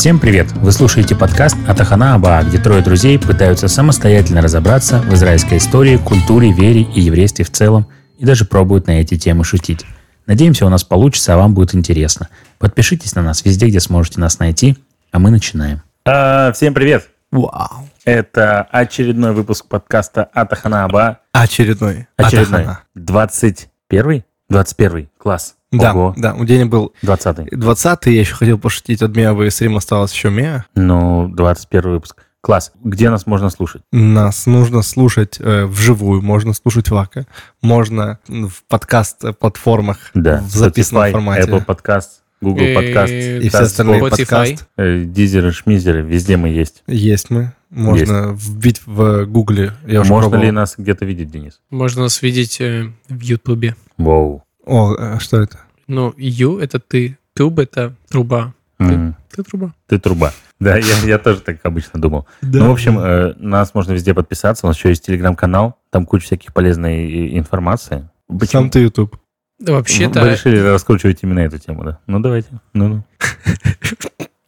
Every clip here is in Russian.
Всем привет! Вы слушаете подкаст «Атахана Аба», где трое друзей пытаются самостоятельно разобраться в израильской истории, культуре, вере и еврействе в целом, и даже пробуют на эти темы шутить. Надеемся, у нас получится, а вам будет интересно. Подпишитесь на нас везде, где сможете нас найти, а мы начинаем. А, всем привет! Вау. Это очередной выпуск подкаста Атахана Аба. Очередной. Очередной. Атахана. 21 21 класс. Да, Ого. да, у Дени был 20 20 я еще хотел пошутить, от в стрим осталось еще Меа. Ну, 21 выпуск. Класс. Где нас можно слушать? Нас нужно слушать э, вживую, можно слушать в АКО, можно в подкаст-платформах Да. в записанном Spotify, формате. Apple Podcast, Google И- Podcast, И все остальные подкасты. э, Дизеры, шмизеры, везде мы есть. Есть мы. Можно вбить в Гугле. Я уже Можно пробовал. ли нас где-то видеть, Денис? Можно нас видеть э, в Ютубе. Воу. О, э, что это? Ну, Ю — это ты, Туб — это труба. М, Ты труба. Ты труба. Да, я, я тоже так обычно думал. Да. Ну, в общем, э, нас можно везде подписаться. У нас еще есть телеграм-канал. Там куча всяких полезной информации. Почему? Сам ты YouTube. Вы Вообще-то, решили раскручивать именно эту тему, да? Ну, давайте. Ну-ну.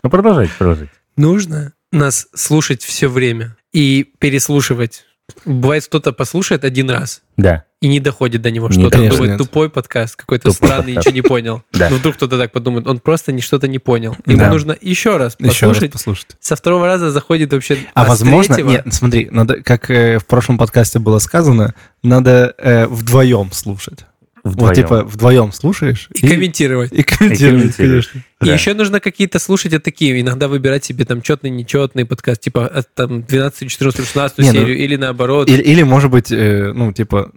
Ну, продолжайте, продолжайте. нужно нас слушать все время и переслушивать. Бывает, кто-то послушает один раз Да, и не доходит до него Не, что-то. Он думает, нет. тупой подкаст, какой-то Тупой странный, подкаст. ничего не понял. Да. Но вдруг кто-то так подумает, он просто ни что-то не понял. Ему Да. нужно еще раз Еще раз послушать. послушать. Со второго раза заходит вообще... А, с возможно, третьего- нет, смотри, надо, как э, в прошлом подкасте было сказано, надо э, вдвоем слушать. Вот вдвоем. типа вдвоем слушаешь И комментировать. и комментируешь, И комментируешь. конечно. И Да. еще нужно какие-то слушать вот такие, иногда выбирать себе там четный, нечетный подкаст, типа от там 12, 14, 16 Не, ну, серию, или наоборот. Или, или, может быть, э, ну, типа,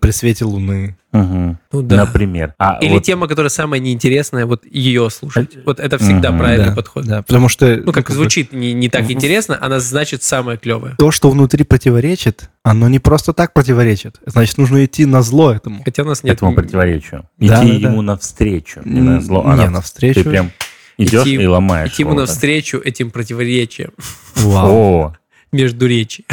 при свете луны. Мгм. Ну да. Например. А Или вот- тема, которая самая неинтересная, вот ее слушать. Вот это всегда Мгм, правильный да, подход. Да, потому что... Ну, как бы, звучит не, не так интересно, она значит самая клевая. То, что внутри противоречит, оно не просто так противоречит. Значит, нужно идти на зло этому. Хотя у нас нет... этому противоречию. Да, Идти да, да. ему навстречу. Не на зло, а Не, нав- навстречу. Ты прям идешь Идти- и ломаешь Идти ему навстречу этим противоречиям Вау. Между речи.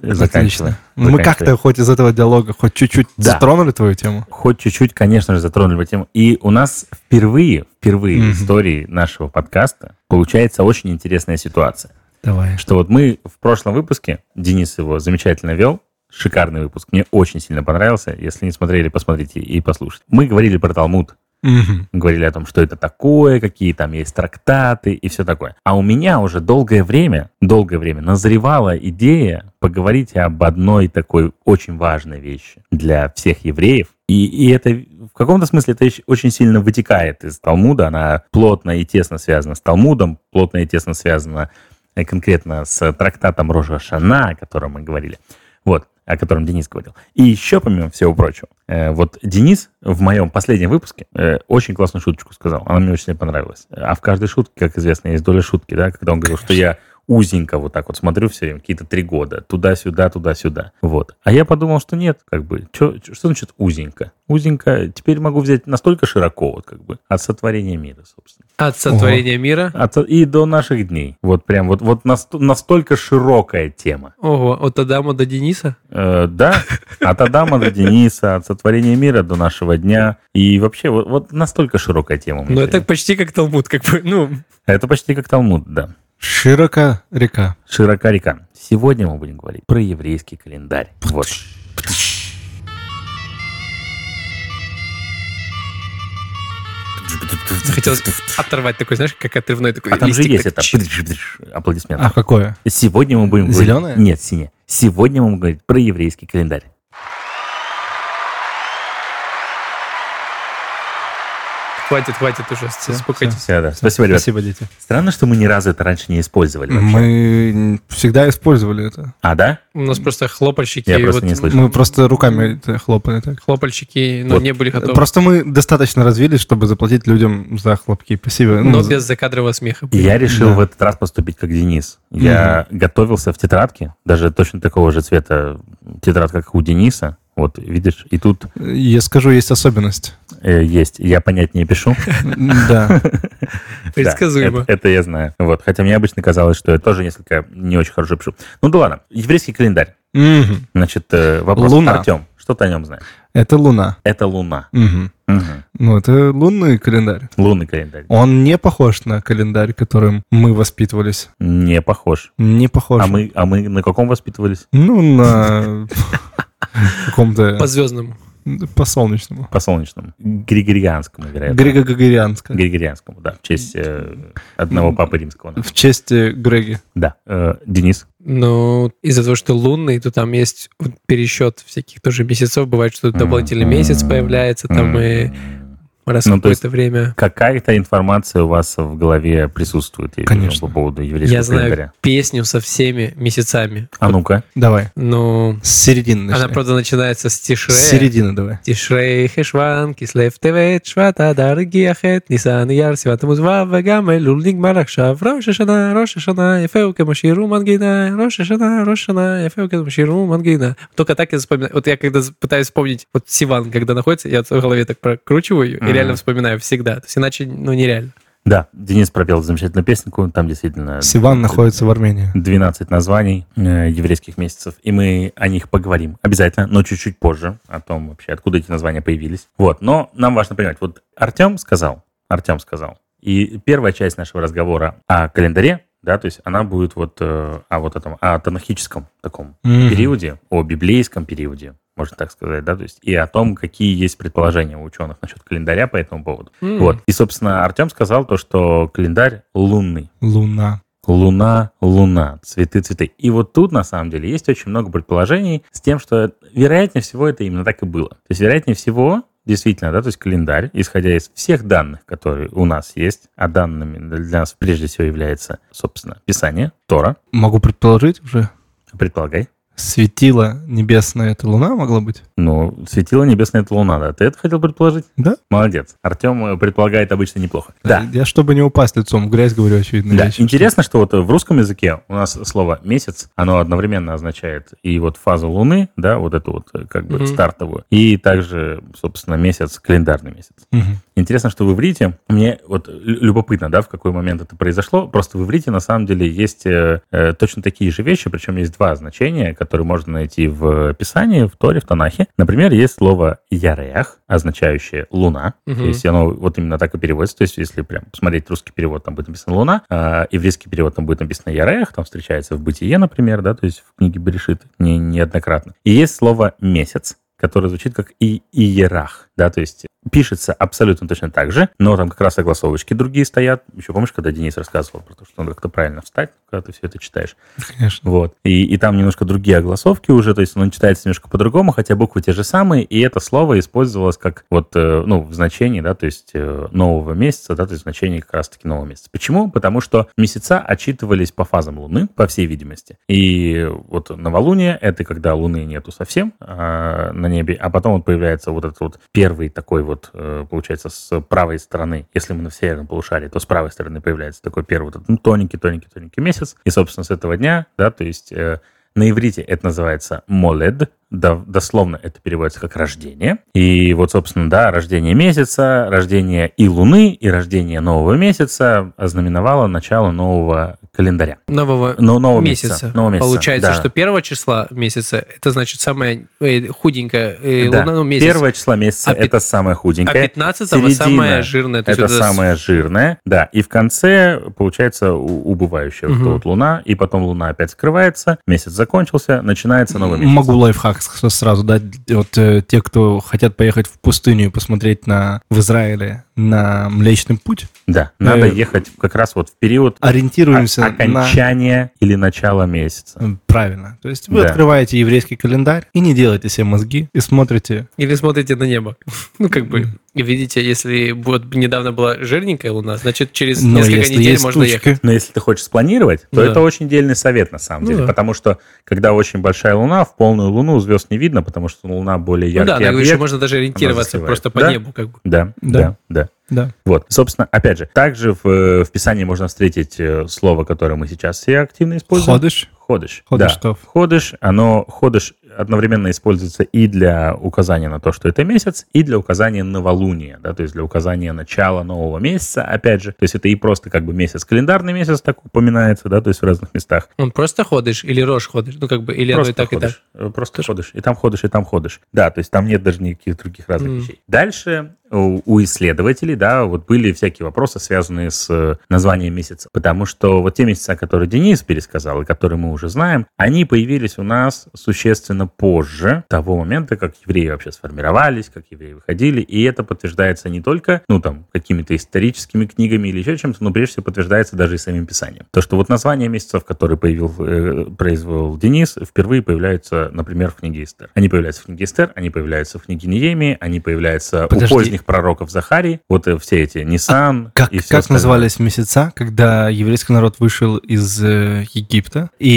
заканчивай. Ну, мы как-то хоть из этого диалога хоть чуть-чуть Да. затронули твою тему. Хоть чуть-чуть, конечно же, затронули тему. И у нас впервые, впервые в Мгм. истории нашего подкаста получается очень интересная ситуация. Давай. Что вот мы в прошлом выпуске, Денис его замечательно вел, шикарный выпуск, мне очень сильно понравился. Если не смотрели, посмотрите и послушайте. Мы говорили про Талмуд, Мгм. говорили о том, что это такое, какие там есть трактаты и все такое. А у меня уже долгое время, долгое время назревала идея поговорить об одной такой очень важной вещи для всех евреев. И, и это в каком-то смысле это очень сильно вытекает из Талмуда. Она плотно и тесно связана с Талмудом, плотно и тесно связана э, конкретно с трактатом Рожа Шана, о котором мы говорили. Вот, о котором Денис говорил. И еще, помимо всего прочего, э, вот Денис в моем последнем выпуске э, очень классную шуточку сказал. Она мне очень понравилась. А в каждой шутке, как известно, есть доля шутки, да, когда он говорил, что я узенько вот так вот смотрю все время, какие-то три года, туда-сюда, туда-сюда. Вот. А я подумал, что нет, как бы, чё- чё- что значит узенько? Узенько, теперь могу взять настолько широко, вот как бы, от сотворения мира, собственно. От сотворения мира. От- и до наших дней. Вот прям вот, вот наст- настолько широкая тема. Ого, от Адама до Дениса. Э, да, от Адама до Дениса, от сотворения мира до нашего дня. И вообще, вот, вот настолько широкая тема. Ну, это почти как Талмуд, как бы, ну, это почти как Талмуд, да. Широка река. Широка река. Сегодня мы будем говорить про еврейский календарь. Вот. захотелось оторвать такой, знаешь, как отрывной такой А там же есть это аплодисменты. А какое? Сегодня мы будем говорить... Зелёное? Нет, синее. Сегодня мы будем говорить про еврейский календарь. Хватит, хватит уже, Всё, успокойтесь. Все, да. Спасибо, ребят. Спасибо, дети. Странно, что мы ни разу это раньше не использовали. вообще. Мы всегда использовали это. А, да? У нас просто хлопальщики, Я просто вот не слышал. Мы просто руками это хлопали так. хлопальщики, но Вот. не были готовы. Просто мы достаточно развились, чтобы заплатить людям за хлопки. Спасибо. Но Ну, за- без закадрового смеха. И Я решил Да. в этот раз поступить как Денис. Я готовился в тетрадке, даже точно такого же цвета тетрадка, как у Дениса. Вот, видишь, и тут Я скажу, есть особенность. э, есть. Я понять не пишу. Да. Предсказуемо. Это, я знаю. Вот. Хотя мне обычно казалось, что я тоже несколько не очень хорошо пишу. Ну да ладно. Еврейский календарь. Значит, э, вопрос. Артем, Что ты о нем знаешь? Это Луна. Это Луна. Ну, это лунный календарь. Лунный календарь. Он не похож на календарь, которым мы воспитывались. Не похож. Не похож. А мы, а мы на каком воспитывались? Ну, на каком-то... По звездному. По солнечному. По солнечному. Григорианскому, вероятно. Григо-Гагарянская. Григорианскому, да. В честь э, одного папы римского. В честь э, Греги. Да. Э, Денис. Но из-за того, что лунный, то там есть пересчет всяких тоже месяцев. Бывает, что дополнительный месяц появляется там и раз ну, в какое-то время. Какая-то информация у вас в голове присутствует я Конечно. Вижу, по поводу еврейского Я знаю календаря. песню со всеми месяцами. А ну-ка. Давай. Ну... С середины начинай. Она, правда, начинается с Тишрея. С середины давай. Тишрей хешван, кислев тевет, швата дарги ахет, нисан яр, свят музва, вагам, элюл нигмар Рошешана рошашана, рошашана, ефеу кемаширу мангейна, рошашана, рошашана, ефеу кемаширу. Только так я запоминаю. Вот я когда пытаюсь вспомнить, вот Сиван, когда находится, я в голове так прокручиваю, и реально вспоминаю всегда. То есть иначе, ну, нереально. Да, Денис пропел замечательную песенку. Там действительно Сиван находится в Армении. 12 названий э, еврейских месяцев, и мы о них поговорим обязательно, но чуть-чуть позже, о том вообще, откуда эти названия появились. Вот, но нам важно понимать, вот Артем сказал, Артем сказал, и первая часть нашего разговора о календаре, да, то есть она будет вот э, о вот этом, о танахическом таком Мгм. периоде, о библейском периоде, можно так сказать, да, то есть и о том, какие есть предположения у ученых насчет календаря по этому поводу. М. Вот, и, собственно, Артем сказал то, что календарь лунный, Луна. Луна, луна, цветы, цветы. И вот тут, на самом деле, есть очень много предположений с тем, что, вероятнее всего, это именно так и было. То есть, вероятнее всего, действительно, да, то есть календарь, исходя из всех данных, которые у нас есть, а данными для нас прежде всего является, собственно, Писание, Тора, Могу предположить уже. предполагай. Светило небесное, это луна могла быть? Ну, светило небесное, это луна, да. Ты это хотел предположить? Да. Молодец. Артем э, предполагает обычно неплохо. Да. Я, чтобы не упасть лицом в грязь, говорю очевидно. Да, интересно, что вот в русском языке у нас слово месяц, оно одновременно означает и вот фазу Луны, да, вот эту вот э, как бы Мгм. стартовую, и также, собственно, месяц, календарный месяц. Интересно, что в иврите, мне вот лю- любопытно, да, в какой момент это произошло, просто в иврите на самом деле есть э, э, точно такие же вещи, причем есть два значения, которые можно найти в Писании, в Торе, в Танахе. Например, есть слово «ярех», означающее «луна», то Мгм. есть оно вот именно так и переводится, то есть если прям посмотреть русский перевод, там будет написано «луна», а еврейский перевод там будет написано «ярех», там встречается в «бытие», например, да, то есть в книге Берешит не, неоднократно. И есть слово «месяц», которое звучит как и иерах, да, то есть пишется абсолютно точно так же, но там как раз огласовочки другие стоят. Еще помнишь, когда Денис рассказывал про то, что надо как-то правильно встать, когда ты все это читаешь? Конечно. Вот. И, и там немножко другие огласовки уже, то есть оно читается немножко по-другому, хотя буквы те же самые, и это слово использовалось как вот, э, ну, в значении, да, то есть э, нового месяца, да, то есть в значении как раз-таки нового месяца. Почему? Потому что месяца отчитывались по фазам Луны, по всей видимости. И вот новолуние — это когда Луны нету совсем а, на небе, а потом вот появляется вот этот вот первый такой вот, э, получается, с правой стороны, если мы на северном полушарии, то с правой стороны появляется такой первый вот ну, тоненький-тоненький-тоненький месяц, и, собственно, с этого дня, да, то есть э, на иврите это называется молед, да, дословно это переводится как рождение. И вот, собственно, да, рождение месяца, рождение и луны, и рождение нового месяца ознаменовало начало нового календаря. Нового Но, нового месяца. месяца. Нового месяца, Получается, да. что первого числа месяца, это значит самая э, худенькая э, Да. луна, ну, месяц. Первое число месяца А это самое а худенькое. 15 Середина самая жирная. то есть это с- самое жирное, да. И в конце получается убывающая эта вот луна, и потом луна опять скрывается, месяц закончился, начинается новый месяц. Могу лайфхак с- сразу дать. Вот э, те, кто хотят поехать в пустыню и посмотреть на в Израиле на Млечный Путь, Да, надо Э, ехать как раз вот в период ориентируемся о- на... окончания или начала месяца. Правильно. То есть вы Да. открываете еврейский календарь и не делаете себе мозги, и смотрите. Или смотрите на небо. Ну, как бы, видите, если вот недавно была жирненькая луна, значит, через Но несколько если недель есть можно тучки, ехать. Но если ты хочешь спланировать, то Да. это очень дельный совет на самом Ну деле. да. Потому что, когда очень большая луна, в полную луну звезд не видно, потому что луна более Ну яркий да, объект. что можно даже ориентироваться просто по Да. небу, как бы. Да, Да. да, да. Да. Вот, собственно, опять же, также в, в Писании можно встретить э, слово, которое мы сейчас все активно используем. Ходыш. Ходыш. Ходыш да. Ходыш, оно, ходыш одновременно используется и для указания на то, что это месяц, и для указания новолуния, да, то есть для указания начала нового месяца, опять же. То есть это и просто как бы месяц, календарный месяц так упоминается, да, то есть в разных местах. Он просто ходишь или рожь ходишь? Ну, как бы, или Просто оно и так, и так. ходишь. Э, Просто ходишь. И там ходишь, и там ходишь. Да, то есть там нет даже никаких других разных Мгм. вещей. Дальше у, у исследователей, да, вот были всякие вопросы, связанные с э, названием месяца. Потому что вот те месяца, которые Денис пересказал, и которые мы уже знаем, они появились у нас существенно позже того момента, как евреи вообще сформировались, как евреи выходили. И это подтверждается не только, ну, там, какими-то историческими книгами или еще чем-то, но прежде всего подтверждается даже и самим писанием. То, что вот название месяцев, которые появил, э, произвел Денис, впервые появляются, например, в книге Эстер. Они появляются в книге Эстер, они появляются в книге Неемии, они появляются Подожди. у поздних пророков Захарии. Вот э, все эти Нисан Как, и все как остальное. назывались месяца, когда еврейский народ вышел из э, Египта, и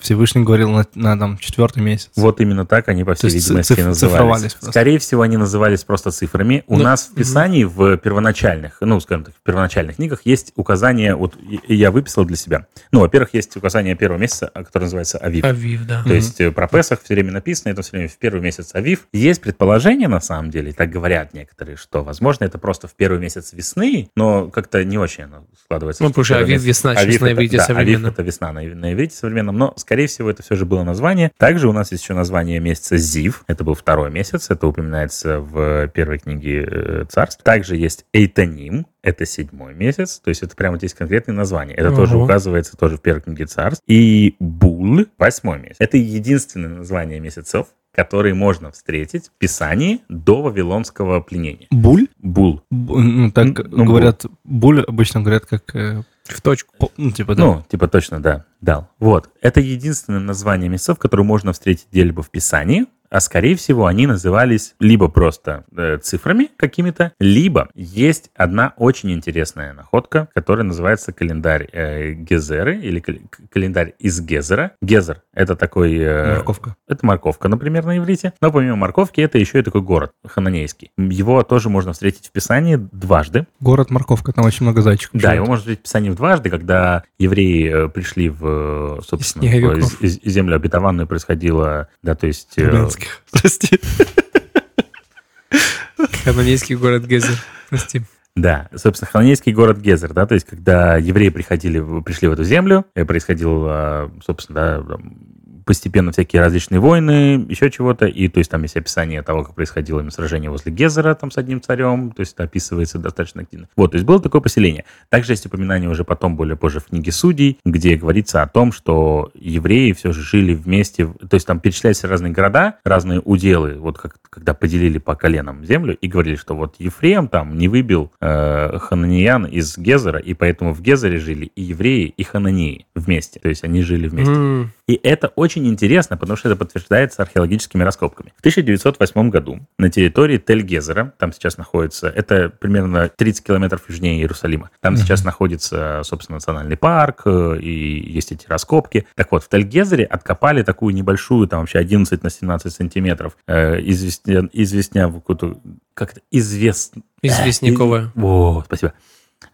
Всевышний говорил на, на там, четвертый месяц? Вот именно так они, по всей То видимости, циф- назывались. Скорее всего, они назывались просто цифрами. У Ну, нас в Писании, в первоначальных, ну, скажем так, в первоначальных книгах есть указание, вот я выписал для себя. Ну, во-первых, есть указание первого месяца, а, которое называется Авив. Авив, да. То есть э, про Песах все время написано, это все время в первый месяц Авив. Есть предположение, на самом деле, так говорят некоторые, что, возможно, это просто в первый месяц весны, но как-то не очень оно складывается. Ну, потому что Авив месяц- весна Авив это- иврите да, Авив это весна на, на иврите современном, но, скорее всего, это все же было название. Также у нас есть еще название месяца Зив, это был второй месяц, это упоминается в первой книге э, царств. Также есть Эйтаним, это седьмой месяц, то есть это прямо здесь конкретное название. Это тоже Ого. указывается тоже в первой книге царств. И Бул, восьмой месяц. Это единственное название месяцев, которые можно встретить в Писании до Вавилонского пленения. Буль? Бул. Бу- Ну, так Ну, говорят, буль обычно говорят как... э, В точку. ну, типа, да. Ну, типа точно, да, дал. Вот. Это единственное название месяцев, которые можно встретить где-либо в Писании, а скорее всего они назывались либо просто э, цифрами какими-то, либо есть одна очень интересная находка, которая называется календарь э, Гезеры или кал- календарь из Гезера. Гезер — это такой... э, Морковка. это морковка, например, на иврите. Но помимо морковки, это еще и такой город, хананейский. Его тоже можно встретить в Писании дважды. Город Морковка, там очень много зайчиков. Да, его можно встретить в Писании дважды, когда евреи э, пришли в, э, собственно, в из- землю обетованную, происходило, да, то есть... э, Турецких. Прости. Канонейский город Гезер. Прости. Да, собственно, хананейский город Гезер, да, то есть когда евреи приходили, пришли в эту землю, происходило, э, собственно, да, постепенно всякие различные войны, еще чего-то, и то есть там есть описание того, как происходило именно сражение возле Гезера там с одним царем, то есть это описывается достаточно активно. Вот, то есть было такое поселение. Также есть упоминание уже потом, более позже в книге Судей, где говорится о том, что евреи все же жили вместе, то есть там перечисляются разные города, разные уделы, вот как когда поделили по коленам землю и говорили, что вот Ефрем там не выбил э, хананиян из Гезера, и поэтому в Гезере жили и евреи, и хананеи вместе. То есть они жили вместе. М, И это очень интересно, потому что это подтверждается археологическими раскопками. В 1908 году на территории Тель-Гезера, там сейчас находится, это примерно 30 километров южнее Иерусалима, там сейчас находится, собственно, национальный парк, э, и есть эти раскопки. Так вот, в Тель-Гезере откопали такую небольшую, там вообще 11 на 17 сантиметров, э, известня, известня какую-то, как-то извест... Известняковая. О, спасибо.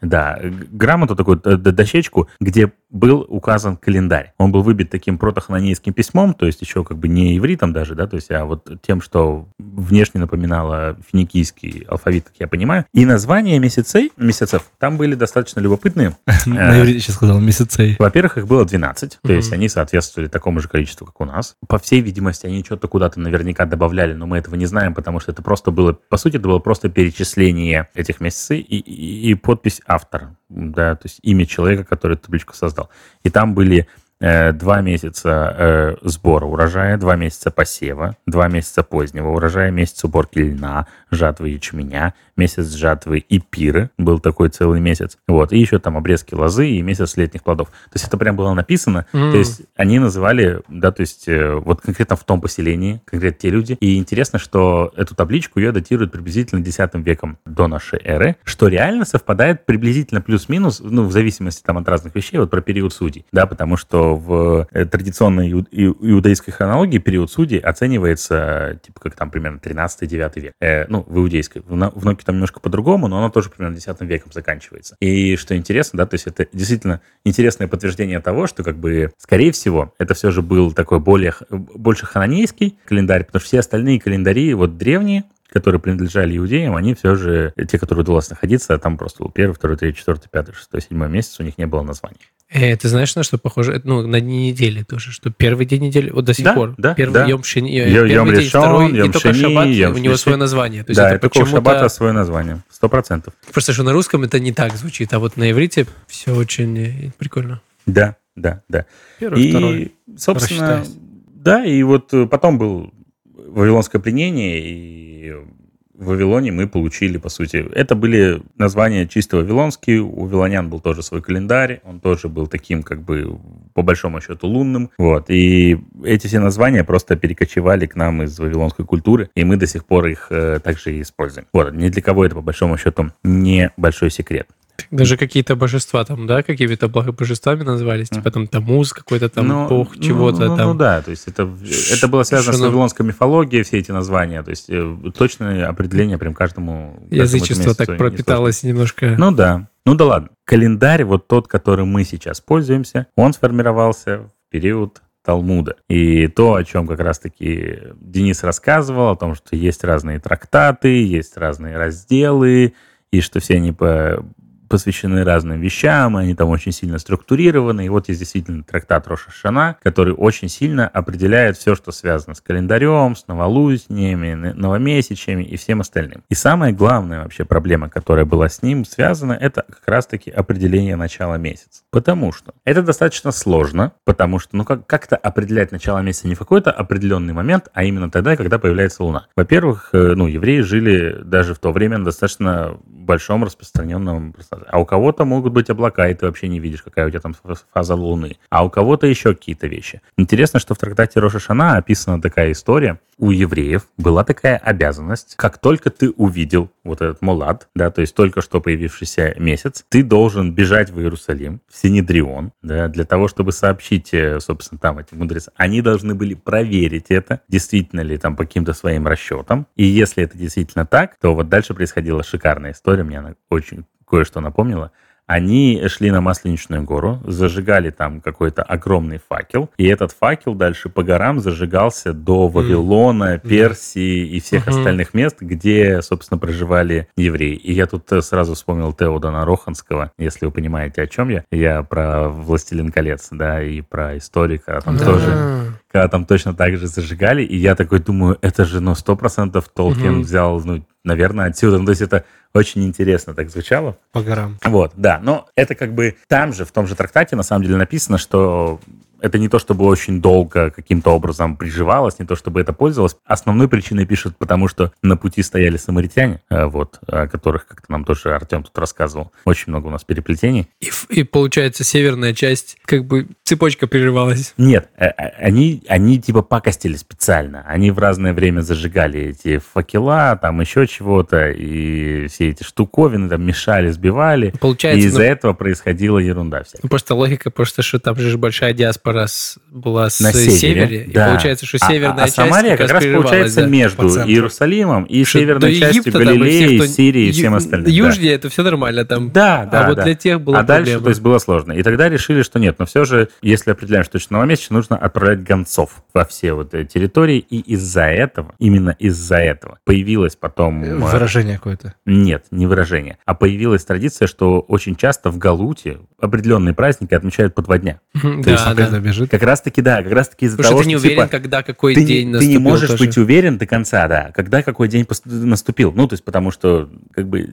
Да, грамоту такую, д- дощечку, где был указан календарь. Он был выбит таким протохананейским письмом, то есть еще как бы не ивритом даже, да, то есть, а вот тем, что внешне напоминало финикийский алфавит, как я понимаю. И названия месяцей, месяцев там были достаточно любопытные. На иврите сейчас сказал, месяцей. Во-первых, их было 12, то есть они соответствовали такому же количеству, как у нас. По всей видимости, они что-то куда-то наверняка добавляли, но мы этого не знаем, потому что это просто было, по сути, это было просто перечисление этих месяцев и, и- и подпись автора, да, то есть имя человека, который эту табличку создал. И там были два месяца э, сбора урожая, два месяца посева, два месяца позднего урожая, месяц уборки льна, жатвы ячменя, месяц жатвы и пиры, был такой целый месяц. Вот, и еще там обрезки лозы и месяц летних плодов. То есть это прям было написано. М. То есть они называли, да, то есть э, вот конкретно в том поселении, конкретно те люди. И интересно, что эту табличку ее датируют приблизительно 10 веком до нашей эры, что реально совпадает приблизительно плюс-минус, ну, в зависимости там от разных вещей, вот про период судей, да, потому что в э, традиционной иу- иу- иудейской хронологии период судей оценивается, типа, как там примерно 13-9 век. Э, ну, в иудейской. В, в Ноке там немножко по-другому, но оно тоже примерно 10 веком заканчивается. И что интересно, да, то есть это действительно интересное подтверждение того, что, как бы, скорее всего, это все же был такой более, больше хананейский календарь, потому что все остальные календари, вот древние, которые принадлежали иудеям, они все же, те, которые удалось находиться, там просто был первый, второй, третий, четвертый, пятый, шестой, седьмой месяц, у них не было названий. Э, ты знаешь, на что похоже? Ну, на дни недели тоже, что первый день недели, вот до сих Да, пор, да, первый да. Йом Шини, э, Йо- первый Йом день, Ришон, второй, Йом и только Шини, шаббат, Йом у него свое название. То есть да, это это у почему-то... шаббата свое название, сто процентов. Просто что на русском это не так звучит, а вот на иврите все очень э, прикольно. Да, да, да. Первый, и, второй. собственно, да, и вот э, потом был Вавилонское пленение, и в Вавилоне мы получили, по сути, это были названия чисто вавилонские, у вавилонян был тоже свой календарь, он тоже был таким, как бы, по большому счету, лунным, вот, и эти все названия просто перекочевали к нам из вавилонской культуры, и мы до сих пор их э, также и используем. Вот, ни для кого это, по большому счету, не большой секрет. Даже какие-то божества там, да, какими-то божествами назывались, типа там Тамуз какой-то там, Ну, бог ну, чего-то ну, там. Ну да, то есть это, это было связано Что с вавилонской мифологией, все эти названия, то есть э, точное определение прям каждому... Язычество так пропиталось немножко. несложно. Ну да, ну да ладно. Календарь, вот тот, которым мы сейчас пользуемся, он сформировался в период Талмуда. И то, о чем как раз-таки Денис рассказывал, о том, что есть разные трактаты, есть разные разделы, и что все они по посвящены разным вещам, они там очень сильно структурированы. И вот есть действительно трактат Роша Шана, который очень сильно определяет все, что связано с календарем, с новолуниями, новомесячами и всем остальным. И самая главная вообще проблема, которая была с ним связана, это как раз-таки определение начала месяца. Потому что это достаточно сложно, потому что, ну, как- как-то определять начало месяца не в какой-то определенный момент, а именно тогда, когда появляется Луна. Во-первых, э, ну, евреи жили даже в то время на достаточно большом распространенном А у кого-то могут быть облака, и ты вообще не видишь, какая у тебя там фа- фаза Луны. А у кого-то еще какие-то вещи. Интересно, что в трактате Роша Шана описана такая история. У евреев была такая обязанность, как только ты увидел вот этот Молад, да, то есть только что появившийся месяц, ты должен бежать в Иерусалим, в Синедрион, да, для того, чтобы сообщить, э, собственно, там этим мудрецам. Они должны были проверить это, действительно ли там по каким-то своим расчетам. И если это действительно так, то вот дальше происходила шикарная история, мне она очень кое-что напомнила. Они шли на Масленичную гору, зажигали там какой-то огромный факел, и этот факел дальше по горам зажигался до Вавилона, Персии и всех Мгм. остальных мест, где, собственно, проживали евреи. И я тут э, сразу вспомнил Теодана Роханского, если вы понимаете, о чем я. Я про «Властелин колец», да, и про историка, там Да. тоже когда там точно так же зажигали, и я такой думаю, это же, ну, сто процентов Толкин Мгм. взял, ну, наверное, отсюда. Ну, то есть это очень интересно так звучало. По горам. Вот, да, но это как бы там же, в том же трактате, на самом деле написано, что это не то, чтобы очень долго каким-то образом приживалось, не то, чтобы это пользовалось. Основной причиной пишут, потому что на пути стояли самаритяне, э, вот, о которых как-то нам тоже Артем тут рассказывал. Очень много у нас переплетений. И, и получается, северная часть, как бы цепочка прерывалась. Нет, э, э, они, они типа пакостили специально. Они в разное время зажигали эти факела, там еще чего-то, и все эти штуковины там мешали, сбивали. И Получается, из-за ну, этого происходила ерунда вся. ну, просто логика, просто что там же большая диаспора с- была с На севере, севере, и да. получается, что А- северная а, часть Самария как раз прерывалась, получается да. между. Иерусалимом и Что северной частью Египта там и Галилеи, всех, кто Сирии и всем остальным. да. Южнее это все нормально там. Да, да, а вот да. для тех была а дальше, проблема. то есть, было сложно. И тогда решили, что нет, но все же, если определяем, что точно новомесячно, нужно отправлять гонцов во все вот эти территории. И из-за этого, именно из-за этого, появилась потом... э, Выражение какое-то. Нет, не выражение. А появилась традиция, что очень часто в Галуте определенные праздники отмечают по два дня. Да, да. Когда бежит. Как раз-таки, да, как раз-таки из-за Потому того, что ты не что, уверен, типа, когда какой ты, день не, наступил. ты не можешь тоже. быть уверен до конца, да, когда какой день наступил. Ну, то есть, потому что, как бы,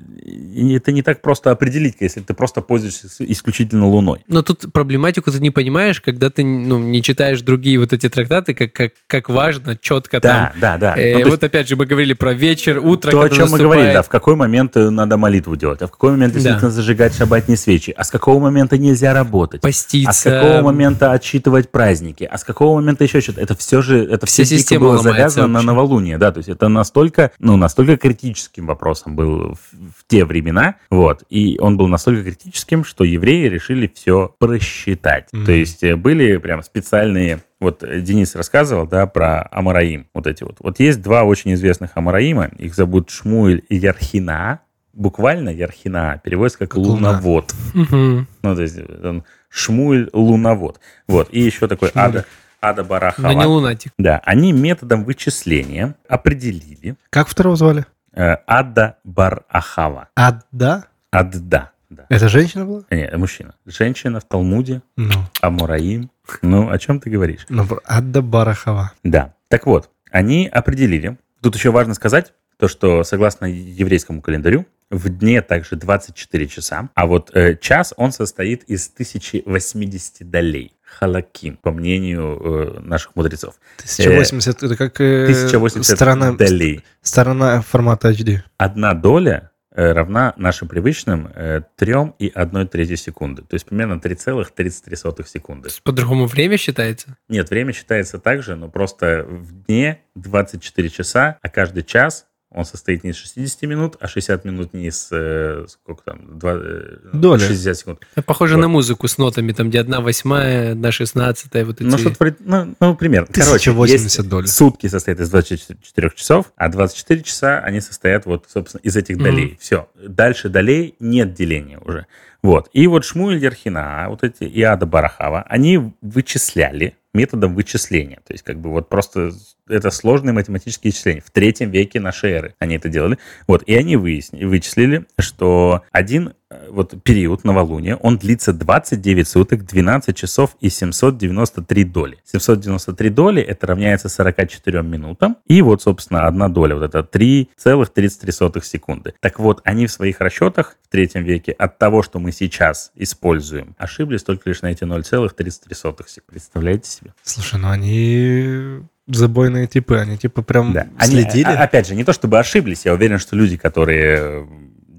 это не так просто определить, если ты просто пользуешься исключительно Луной. Но тут проблематику ты не понимаешь, когда ты ну, не читаешь другие вот эти трактаты, как, как, как важно, четко Да, там. да, да. Э, Ну, вот опять же мы говорили про вечер, утро, то, о чем мы говорили, да, наступает. в какой момент э, надо молитву делать, а в какой момент Да. действительно зажигать шабатные свечи, а с какого момента нельзя работать, поститься. а с какого момента просчитывать праздники, а с какого момента еще что-то. Это все же, это все дико система было завязано на новолуние, да, то есть это настолько, ну, настолько критическим вопросом был в, в те времена, вот, и он был настолько критическим, что евреи решили все просчитать. Мгм. То есть э, были прям специальные вот э, Денис рассказывал, да, про Амараим, вот эти вот. Вот есть два очень известных Амараима, их зовут Шмуэль и Ярхина. Буквально Ярхина переводится как, луновод. Мгм. Ну, то есть он Шмуэль луновод. Вот. И еще такой Шмуль. Ада, Ада Барахава. Но не лунатик. Да, они методом вычисления определили Как второго звали? э, Ада Барахава. Адда? Адда. Да. Это женщина была? Не, мужчина. Женщина в Талмуде, Ну, Амураим. Ну, о чем ты говоришь? ну, Адда Барахова. Да. Так вот, они определили. Тут еще важно сказать, то, что согласно еврейскому календарю, в дне также 24 часа, а вот э, час, он состоит из 1080 долей. Халаким, по мнению э, наших мудрецов. 1080, это как э, 1080 сторона, долей. сторона формата HD. Одна доля э, равна нашим привычным э, 3 и 1 трети секунды. То есть примерно 3,33 секунды. По-другому время считается? Нет, время считается так же, но просто в дне 24 часа, а каждый час он состоит не из 60 минут, а 60 минут не из, э, сколько там, два, э, Доля. 60 секунд. Это Похоже Вот. на музыку с нотами, там, где одна восьмая, одна шестнадцатая, вот эти... Ну, что-то, ну, ну, примерно. Короче, 1080 есть долей. Сутки состоят из 24 часов, а 24 часа они состоят вот, собственно, из этих долей. Все. Дальше долей нет деления уже. Вот. И вот Шмуэль Ярхина, вот эти и Ада Барахава, они вычисляли методом вычисления. То есть, как бы вот просто это сложные математические исчисления. В третьем веке нашей эры они это делали. Вот. И они выяснили, вычислили, что один вот период новолуния, он длится 29 суток, 12 часов и 793 доли. 793 доли это равняется 44 минутам. И вот, собственно, одна доля, вот это 3,33 секунды. Так вот, они в своих расчетах в третьем веке от того, что мы сейчас используем, ошиблись только лишь на эти 0,33 секунды. Представляете себе? Слушай, ну они забойные типы, они типа прям Да. Они, следили. а- опять же, не то чтобы ошиблись, я уверен, что люди, которые э,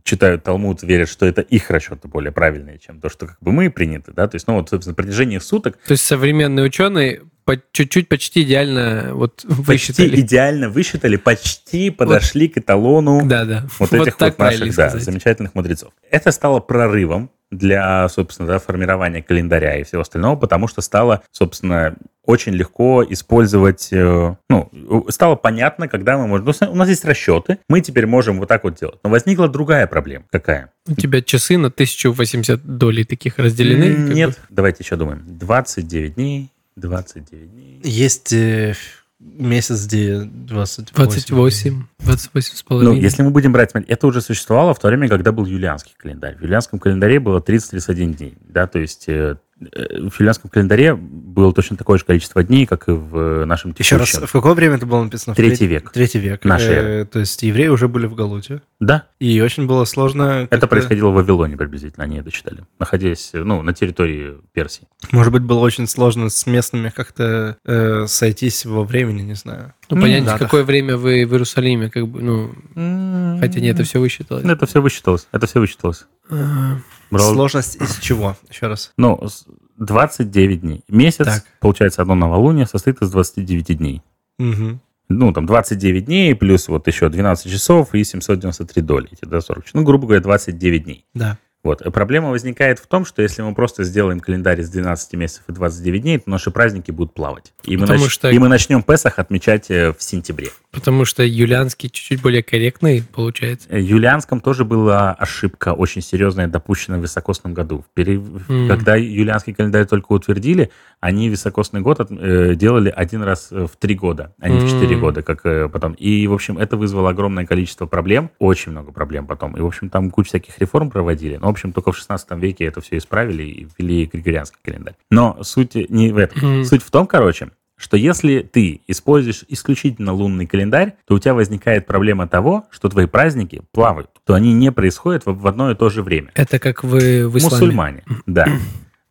читают Талмуд, верят, что это их расчеты более правильные, чем то, что как бы мы приняты, да, то есть, ну вот, собственно, протяжении суток То есть современные ученые чуть-чуть почти идеально вот почти высчитали. идеально высчитали, почти подошли к эталону Да, да. вот этих так вот наших, да, замечательных мудрецов. Это стало прорывом для, собственно, да, формирования календаря и всего остального, потому что стало, собственно, очень легко использовать, э, ну, стало понятно, когда мы можем... ну, у нас есть расчеты, мы теперь можем вот так вот делать. Но возникла другая проблема. Какая? У тебя часы на 1080 долей таких разделены? Нет. бы. Давайте еще думаем. 29 дней, 29 дней. Есть э, месяц, где 28. 28, 28 с Ну, половиной. если мы будем брать, смотри, это уже существовало в то время, когда был юлианский календарь. В юлианском календаре было 30-31 дней, да, то есть э, в юлианском календаре было точно такое же количество дней, как и в э, нашем Еще раз, текущем. в какое время это было написано? Третий треть- век. Третий век. Нашей Э, То есть евреи уже были в Галуте. Да, И очень было сложно... это как-то- происходило в Вавилоне приблизительно, они это читали, находясь, э, ну, на территории Персии. Может быть, было очень сложно с местными как-то э, сойтись во времени, не знаю. Ну, понять, в датах. какое время вы в Иерусалиме, как бы, ну, хотя не это все высчиталось. Ну, Это все высчиталось, это все высчиталось. Брал- Сложность из чего? Еще раз. Ну, с- 29 дней. Месяц, Так. получается, одно новолуние состоит из 29 дней. Мгм. ну, там, 29 дней, плюс вот еще 12 часов и 793 доли, эти, да, 40. Ну, грубо говоря, 29 дней. Да. Вот. И Проблема возникает в том, что если мы просто сделаем календарь из 12 месяцев и 29 дней, то наши праздники будут плавать. И мы, Потому нач- что- и мы начнем Песах отмечать э, в сентябре. Потому что юлианский чуть-чуть более корректный, получается. Э, Юлианском тоже была ошибка очень серьезная, допущена в високосном году. В пере- Мгм. Когда юлианский календарь только утвердили, они високосный год от- э, делали один раз э, в три года, а не в четыре года, как э, потом. И, в общем, это вызвало огромное количество проблем, очень много проблем потом. И, в общем, там кучу всяких реформ проводили. Но, в общем, только в 16 веке это все исправили и ввели григорианский календарь. Но суть не в этом. Мгм. Суть в том, короче, что если ты используешь исключительно лунный календарь, то у тебя возникает проблема того, что твои праздники плавают, то они не происходят в в одно и то же время. Это как вы в исламе. Мусульмане, да.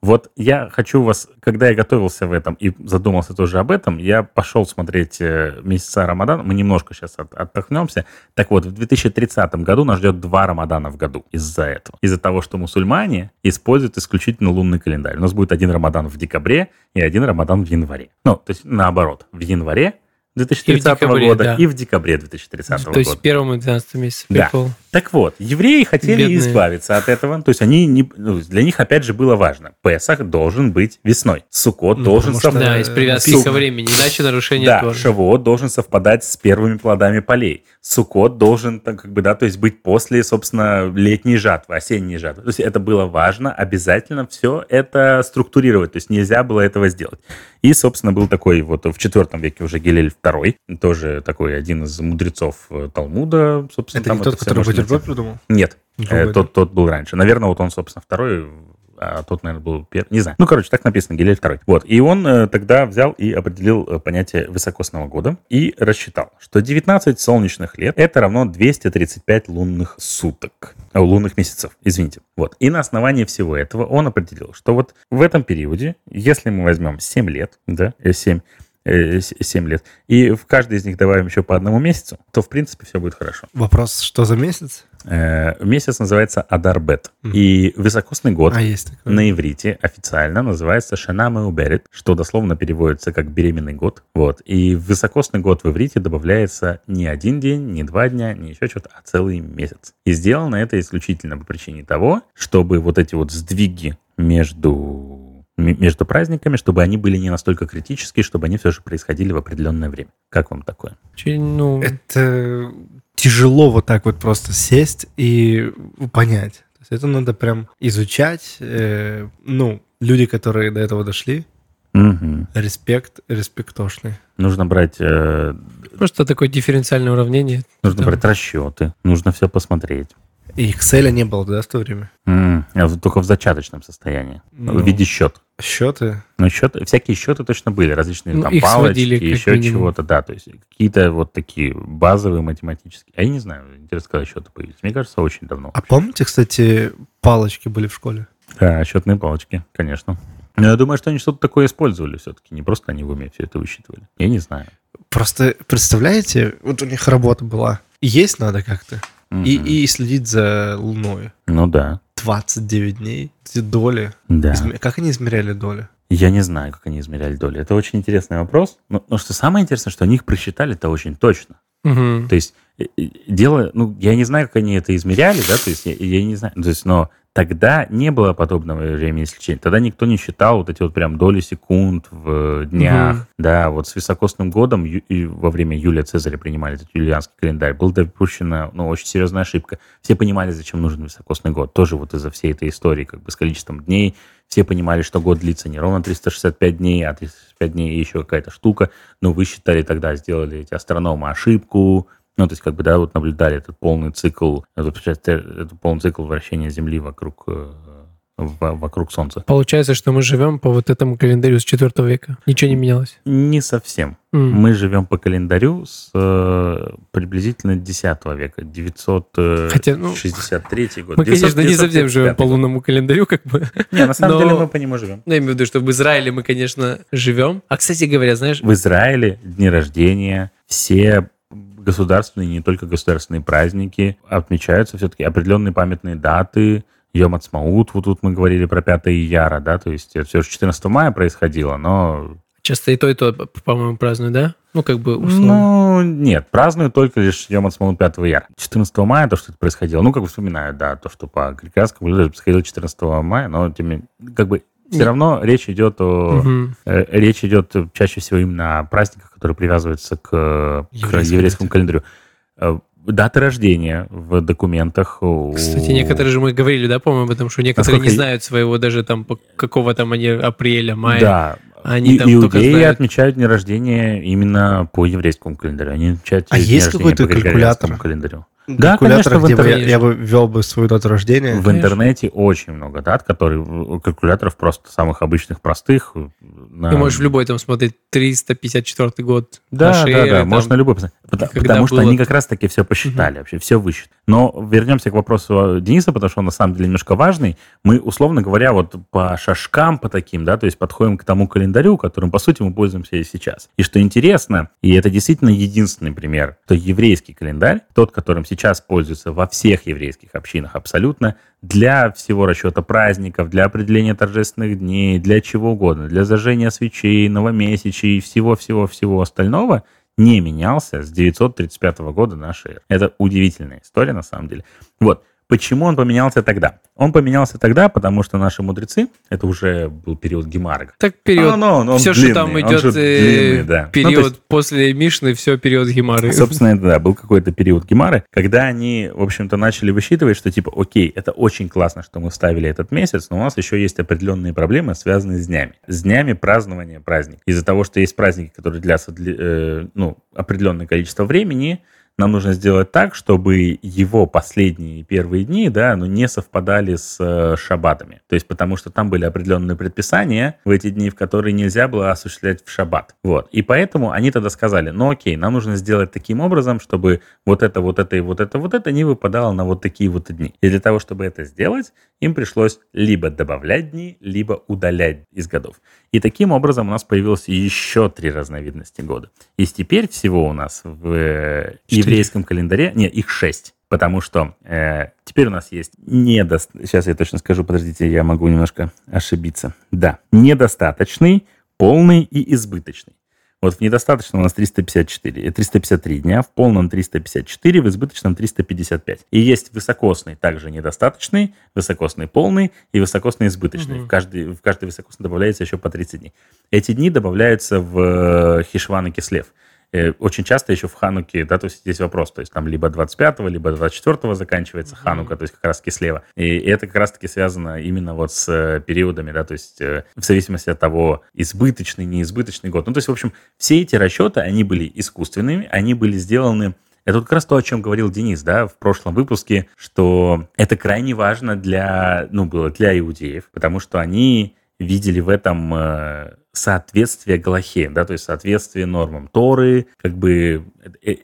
Вот я хочу вас, когда я готовился в этом и задумался тоже об этом, я пошел смотреть э, месяца Рамадан. Мы немножко сейчас от, оттолкнемся. Так вот, в 2030 году нас ждет два Рамадана в году из-за этого. Из-за того, что мусульмане используют исключительно лунный календарь. У нас будет один Рамадан в декабре и один Рамадан в январе. Ну, то есть наоборот. В январе 2030 декабре, года да. и в декабре 2030 То года. есть в первом и 12 месяце. Да. Прикол. Так вот, евреи хотели Бедные. избавиться от этого. То есть они не, ну, для них опять же было важно. Песах должен быть весной. Суккот Ну, должен совпадать. Да, из привязки Сук- ко времени, иначе нарушение Да, тоже. Шавуот должен совпадать с первыми плодами полей. Суккот должен, так, как бы, да, то есть быть после, собственно, летней жатвы, осенней жатвы. То есть это было важно, обязательно все это структурировать. То есть нельзя было этого сделать. И, собственно, был такой вот в IV веке уже Гилель II, тоже такой один из мудрецов э, Талмуда, собственно. Это там не тот, который бутерброд придумал? Нет, э, тот, тот был раньше. Наверное, вот он, собственно, второй, а тот, наверное, был первый. Не знаю. Ну, короче, так написано, Гилель второй. Вот. И он э, тогда взял и определил э, понятие высокосного года и рассчитал, что 19 солнечных лет это равно 235 лунных суток. э, лунных месяцев, извините. Вот. И на основании всего этого он определил, что вот в этом периоде, если мы возьмем 7 лет, да, 7, 7 лет, и в каждый из них добавим еще по одному месяцу, то, в принципе, все будет хорошо. Вопрос, что за месяц? Э, Месяц называется Адарбет. И высокосный год А, есть такой. на иврите официально называется Шанама Уберет, что дословно переводится как беременный год. Вот. И в высокосный год в иврите добавляется не один день, не два дня, не еще что-то, а целый месяц. И сделано это исключительно по причине того, чтобы вот эти вот сдвиги между между праздниками, чтобы они были не настолько критические, чтобы они все же происходили в определенное время. Как вам такое? Ну, Это тяжело вот так вот просто сесть и понять. То есть это надо прям изучать. э, ну, люди, которые до этого дошли, Мгм. респект, респектошный. Нужно брать э, просто такое дифференциальное уравнение. Нужно Там. брать расчеты, нужно все посмотреть. И Excel не было, да, в то время? Вот Только в зачаточном состоянии. Ну. В виде счет. Счеты. Но счеты, всякие счеты точно были, различные Ну, там палочки, еще чего-то, да, то есть какие-то вот такие базовые математические. А я не знаю, интересно, когда счеты появились. Мне кажется, очень давно. А помните, кстати, палочки были в школе? Да, счетные палочки, конечно. Но я думаю, что они что-то такое использовали все-таки. Не просто они в уме все это высчитывали. Я не знаю. Просто представляете, вот у них работа была. Есть надо как-то. И, и следить за Луной. Ну да, 29 дней. Эти доли. да. Изме- Как они измеряли доли? Я не знаю, как они измеряли доли. Это очень интересный вопрос. Но, но что самое интересное, что они их просчитали-то очень точно. Мгм. То есть дело, ну, я не знаю, как они это измеряли, да, то есть я, я не знаю, то есть, но тогда не было подобного времени исключения. Тогда никто не считал вот эти вот прям доли секунд в э, днях, Мгм. да, вот с високосным годом и во время Юлия Цезаря принимали этот юлианский календарь, была допущена, ну, очень серьезная ошибка. Все понимали, зачем нужен високосный год, тоже вот из-за всей этой истории, как бы с количеством дней, все понимали, что год длится не ровно 365 дней, а 365 дней и еще какая-то штука. Но вы считали тогда, сделали эти астрономы ошибку. Ну, то есть, как бы, да, вот наблюдали этот полный цикл, этот, этот полный цикл вращения Земли вокруг, э, в- вокруг Солнца. Получается, что мы живем по вот этому календарю с 4 века. Ничего не менялось. Не совсем. М. Мы живем по календарю с э, приблизительно 10 века, Хотя, ну, 963 год. Мы, конечно, не 900 совсем живем по 935 год. лунному календарю, как бы. Не, на самом но- деле мы по нему живем. Ну, я имею в виду, что в Израиле мы, конечно, живем. А, кстати говоря, знаешь, В Израиле дни рождения, все государственные, не только государственные праздники отмечаются все-таки определенные памятные даты. Йом Ацмаут, вот тут мы говорили про 5 Яра, да, то есть это все же 14 мая происходило, но... часто и то, и то, по-моему, празднуют, да? Ну, как бы, условно. Ну, нет, празднуют только лишь Йом Ацмаут 5 Яра. 14 мая то, что это происходило, ну, как бы вспоминают, да, то, что по календарю происходило 14 мая, но, тем не менее, как бы все Не- равно речь идет о... Э, Речь идет чаще всего именно о праздниках, которые привязываются к, к Еврейскому календарю. Э, Даты рождения в документах. Кстати, некоторые же мы говорили, да, по-моему, об этом, что некоторые Насколько не знают своего даже там какого там они апреля, мая. Да. Они И- там только иудеи знают. отмечают день рождения именно по еврейскому календарю. Они отмечают А есть какой-то калькулятор? календарю. Да, калькулятор, конечно, в где бы я, интернете. я бы ввел бы свою дату рождения. В интернете очень много дат, которые калькуляторов просто самых обычных, простых. э, на- Ты можешь в любой там смотреть 354 год. Да, нашей да, да, там. можно любой посмотреть. Потому, потому что было- они как раз-таки все посчитали, вообще все высчитали. Но вернемся к вопросу Дениса, потому что он на самом деле немножко важный. Мы, условно говоря, вот по шажкам, по таким, да, то есть подходим к тому календарю, которым, по сути, мы пользуемся и сейчас. И что интересно, и это действительно единственный пример, то еврейский календарь, тот, которым сейчас пользуются во всех еврейских общинах абсолютно, для всего расчета праздников, для определения торжественных дней, для чего угодно, для зажжения свечей, новомесячей и всего-всего-всего остального, не менялся с 935 года нашей эры. Это удивительная история, на самом деле. Вот. Почему он поменялся тогда? Он поменялся тогда, потому что наши мудрецы, это уже был период Гемара, Так период. А, ну, он- он все, длинный, что там идет, э, длинный, да. Ну, период есть- после Мишны, все период Гемары. Собственно, это, да, был какой-то период Гемары, когда они, в общем-то, начали высчитывать, что типа, окей, это очень классно, что мы вставили этот месяц, но у нас еще есть определенные проблемы, связанные с днями. С днями празднования праздника. Из-за того, что есть праздники, которые длятся э, ну, определенное количество времени, нам нужно сделать так, чтобы его последние первые дни, да, ну, не совпадали с э, шаббатами. То есть, потому что там были определенные предписания в эти дни, в которые нельзя было осуществлять в шаббат. Вот. И поэтому они тогда сказали, ну окей, нам нужно сделать таким образом, чтобы вот это, вот это и вот это, вот это не выпадало на вот такие вот дни. И для того, чтобы это сделать, им пришлось либо добавлять дни, либо удалять из годов. И таким образом у нас появилось еще три разновидности года. И теперь всего у нас в э, еврейском календаре, нет, их шесть. Потому что э, теперь у нас есть недост... Сейчас я точно скажу, подождите, я могу немножко ошибиться. Да, недостаточный, полный и избыточный. Вот в недостаточном у нас 354, э, 353 дня, в полном 354, в избыточном 355. И есть высокосный, также недостаточный, высокосный полный и высокосный избыточный. Мгм. В, каждый, в каждый высокосный добавляется еще по 30 дней. Эти дни добавляются в э, Хишван и Кислев. Э, Очень часто еще в Хануке, да, то есть здесь вопрос, то есть там либо 25-го, либо 24-го заканчивается Ханука, то есть как раз Кислева. И это как раз-таки связано именно вот с э, периодами, да, то есть э, в зависимости от того, избыточный, неизбыточный год. Ну, то есть, в общем, все эти расчеты, они были искусственными, они были сделаны это вот как раз то, о чем говорил Денис, да, в прошлом выпуске, что это крайне важно для, ну, было для иудеев, потому что они видели в этом соответствие Галахе, да, то есть соответствие нормам Торы, как бы э, э,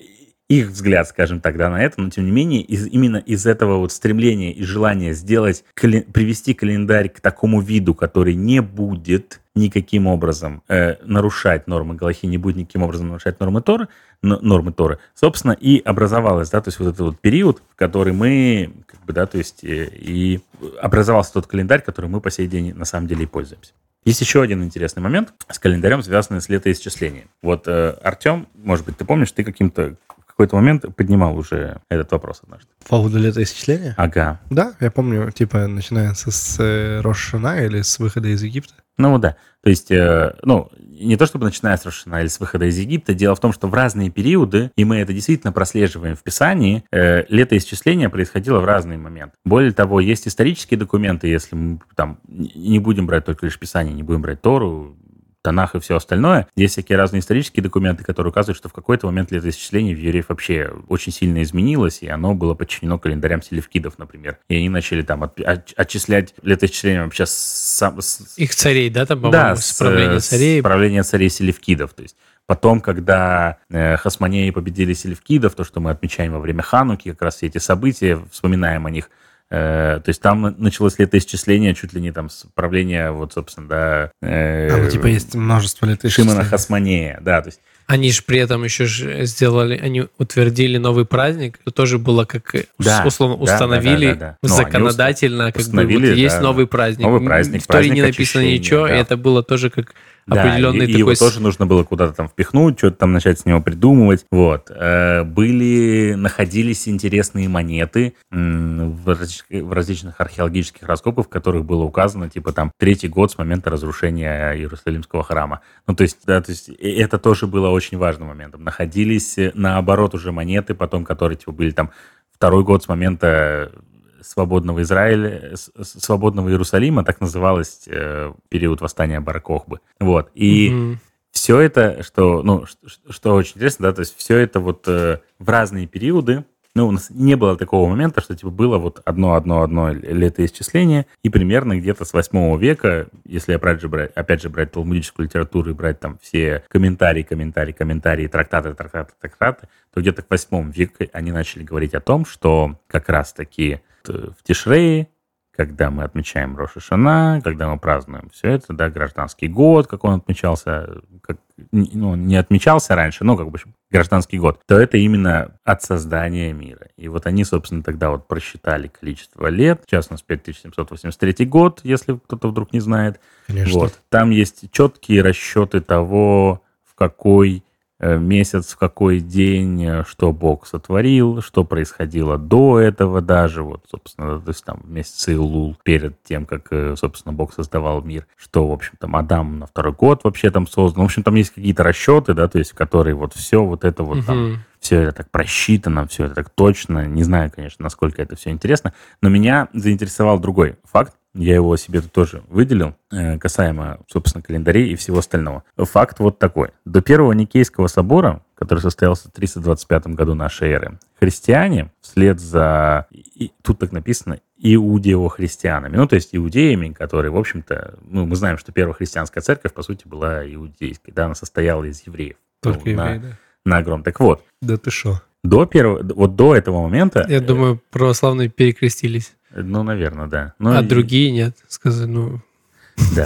их взгляд, скажем так, да, на это, но тем не менее из, именно из этого вот стремления и желания сделать, кали- привести календарь к такому виду, который не будет никаким образом э, нарушать нормы Галахи, не будет никаким образом нарушать нормы Торы, но- нормы Торы, собственно, и образовалась, да, то есть вот этот вот период, в который мы, как бы, да, то есть э, и образовался тот календарь, который мы по сей день на самом деле и пользуемся. Есть еще один интересный момент с календарем, связанный с летоисчислением. Вот, э, Артем, может быть, ты помнишь, ты каким-то в какой-то момент поднимал уже этот вопрос однажды. По поводу летоисчисления? Ага. Да, я помню, типа, начинается с э, Рошана или с выхода из Египта. Ну да. То есть, э, ну, не то чтобы начиная с Рошана или с выхода из Египта, дело в том, что в разные периоды, и мы это действительно прослеживаем в Писании, э, летоисчисление происходило в разные моменты. Более того, есть исторические документы, если мы там не будем брать только лишь Писание, не будем брать Тору, Танах и все остальное. Есть всякие разные исторические документы, которые указывают, что в какой-то момент летоисчисление в евреев вообще очень сильно изменилось, и оно было подчинено календарям селевкидов, например. И они начали там от- от- отчислять летоисчисление вообще с, сам- с- Их царей, да, там, да, по-моему, с, с правления царей. Правления царей селевкидов. То есть потом, когда э, хасмонеи победили селевкидов, то, что мы отмечаем во время Хануки, как раз все эти события, вспоминаем о них, то есть там началось летоисчисление чуть ли не там с правления, вот, собственно, да, э, А, ну, типа, есть множество летоисчислений. Шимона Хасмонея, да, то есть Они же при этом еще ж сделали, они утвердили новый праздник, это тоже было как э, Да, ус- условно да, да, установили да, да, да. Ну, они законодательно, как бы вот есть да, новый праздник. новый праздник, В Торе не написано очищения, ничего, да. и это было тоже как Да, определенный и, такой... его тоже нужно было куда-то там впихнуть, что-то там начать с него придумывать. Вот. Э, Были, находились интересные монеты в, различ- в различных археологических раскопах, в которых было указано, типа, там, третий год с момента разрушения Иерусалимского храма. Ну, то есть, да, то есть, это тоже было очень важным моментом. Находились, э, наоборот, уже монеты, потом, которые, типа, были там второй год с момента свободного Израиля, свободного Иерусалима, так называлось э, период восстания Баракохбы. Вот. И Мгм. все это, что, ну, ш- что очень интересно, да, то есть все это вот э, в разные периоды Ну, у нас не было такого момента, что типа было вот одно-одно-одно летоисчисление, и примерно где-то с 8 века, если опять же брать, опять же брать талмудическую литературу и брать там все комментарии, комментарии, комментарии, трактаты, трактаты, трактаты, то где-то к 8 веку они начали говорить о том, что как раз-таки в Тишрее когда мы отмечаем Роша Шана, когда мы празднуем все это, да, гражданский год, как он отмечался, как, ну, не отмечался раньше, но как бы гражданский год, то это именно от создания мира. И вот они, собственно, тогда вот просчитали количество лет, сейчас у нас 5783 год, если кто-то вдруг не знает. Конечно. Вот. Там есть четкие расчеты того, в какой месяц, в какой день, э, что Бог сотворил, что происходило до этого даже, вот, собственно, то есть там месяц Илул, перед тем, как, э, собственно, Бог создавал мир, что, в общем, там Адам на второй год вообще там создан. В общем, там есть какие-то расчеты, да, то есть, которые вот все вот это вот там все это так просчитано, все это так точно. Не знаю, конечно, насколько это все интересно, но меня заинтересовал другой факт. Я его себе тут тоже выделил, э, касаемо, собственно, календарей и всего остального. Факт вот такой. До первого Никейского собора, который состоялся в 325 году нашей эры, христиане вслед за, и, тут так написано, иудео-христианами, ну, то есть иудеями, которые, в общем-то, ну, мы знаем, что первая христианская церковь, по сути, была иудейской, да, она состояла из евреев. Только ну, евреи, на, да. на огром. Так вот, Да ты шо? до первого, вот до этого момента... Я думаю, православные перекрестились, э, Ну, наверное, да. Ну, а и- другие нет. Сказали, ну, Да.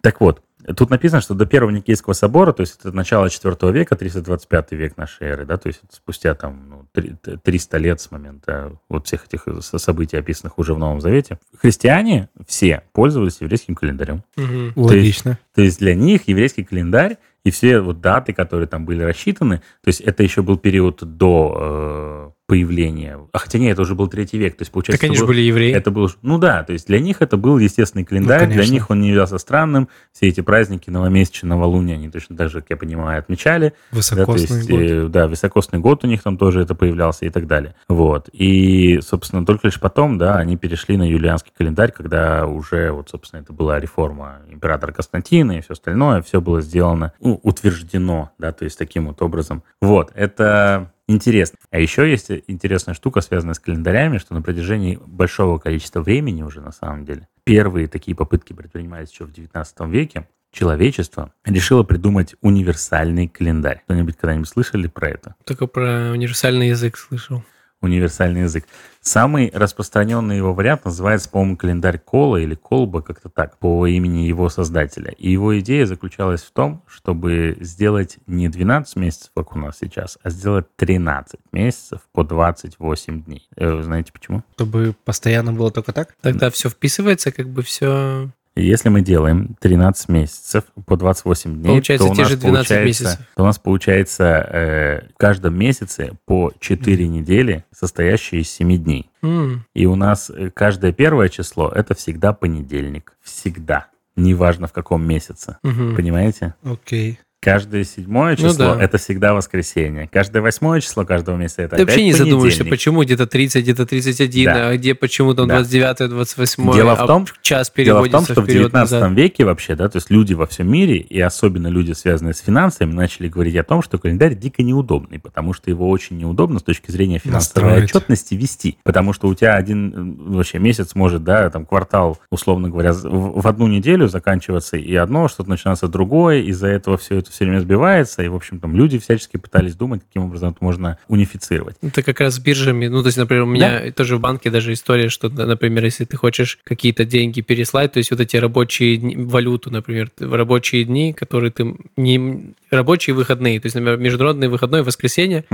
Так вот, тут написано, что до первого Никейского собора, то есть это начало 4 века, 325 век нашей эры, да, то есть спустя там ну, три- т- 300 лет с момента вот всех этих со- событий, описанных уже в Новом Завете, христиане все пользовались еврейским календарем. мгм. Логично. То есть для них еврейский календарь и все вот даты, которые там были рассчитаны, то есть это еще был период до э, появления, а хотя нет, это уже был третий век, то есть получается... так они это же был- были евреи. это был, ну да, то есть для них это был естественный календарь, Ну, для них он не являлся странным. Все эти праздники новомесячные, новолуния, они точно так же, как я понимаю, отмечали. Да, Высокосный есть, год. э, да, высокосный год у них там тоже это появлялся и так далее. Вот. И, собственно, только лишь потом, да, они перешли на юлианский календарь, когда уже, вот, собственно, это была реформа императора Константина и все остальное, все было сделано, ну, утверждено, да, то есть таким вот образом. Вот, это интересно. А еще есть интересная штука, связанная с календарями, что на протяжении большого количества времени уже, на самом деле, первые такие попытки предпринимались еще в 19 веке, человечество решило придумать универсальный календарь. Кто-нибудь когда-нибудь слышали про это? Только про универсальный язык слышал. Универсальный язык. Самый распространенный его вариант называется, по-моему, календарь Кола или Колба, как-то так, по имени его создателя. И его идея заключалась в том, чтобы сделать не 12 месяцев, как у нас сейчас, а сделать 13 месяцев по 28 дней. Э, Вы знаете почему? Чтобы постоянно было только так? Тогда все вписывается, как бы все... Если мы делаем 13 месяцев по 28 дней, Получается то у те нас же 12 получается, месяцев. то у нас получается э, в каждом месяце по 4 недели, состоящие из 7 дней. М, И у нас э, каждое первое число – это всегда понедельник. Всегда. Неважно в каком месяце. мгм. Понимаете? Окей. Каждое седьое Ну число да. это всегда воскресенье. Каждое восьмое число каждого месяца это Ты опять вообще не задумываешься, почему где-то 30, где-то 31, Да. а где почему там Да. 29, 28, Дело в а том- час Дело в том, переводится что в вперед 19 назад. веке вообще, да, то есть люди во всем мире, и особенно люди, связанные с финансами, начали говорить о том, что календарь дико неудобный, потому что его очень неудобно с точки зрения финансовой Настроить. отчетности вести. Потому что у тебя один вообще месяц может, да, там квартал, условно говоря, в одну неделю заканчиваться и одно, что-то начинается другое, из-за этого все это все время сбивается, и, в общем, там люди всячески пытались думать, каким образом это можно унифицировать. Это как раз с биржами. Ну, то есть, например, у меня тоже в банке даже история, что, да, например, если ты хочешь какие-то деньги переслать, то есть вот эти рабочие дни, валюту, например, рабочие дни, которые ты не рабочие выходные, то есть, например, международный выходной воскресенье,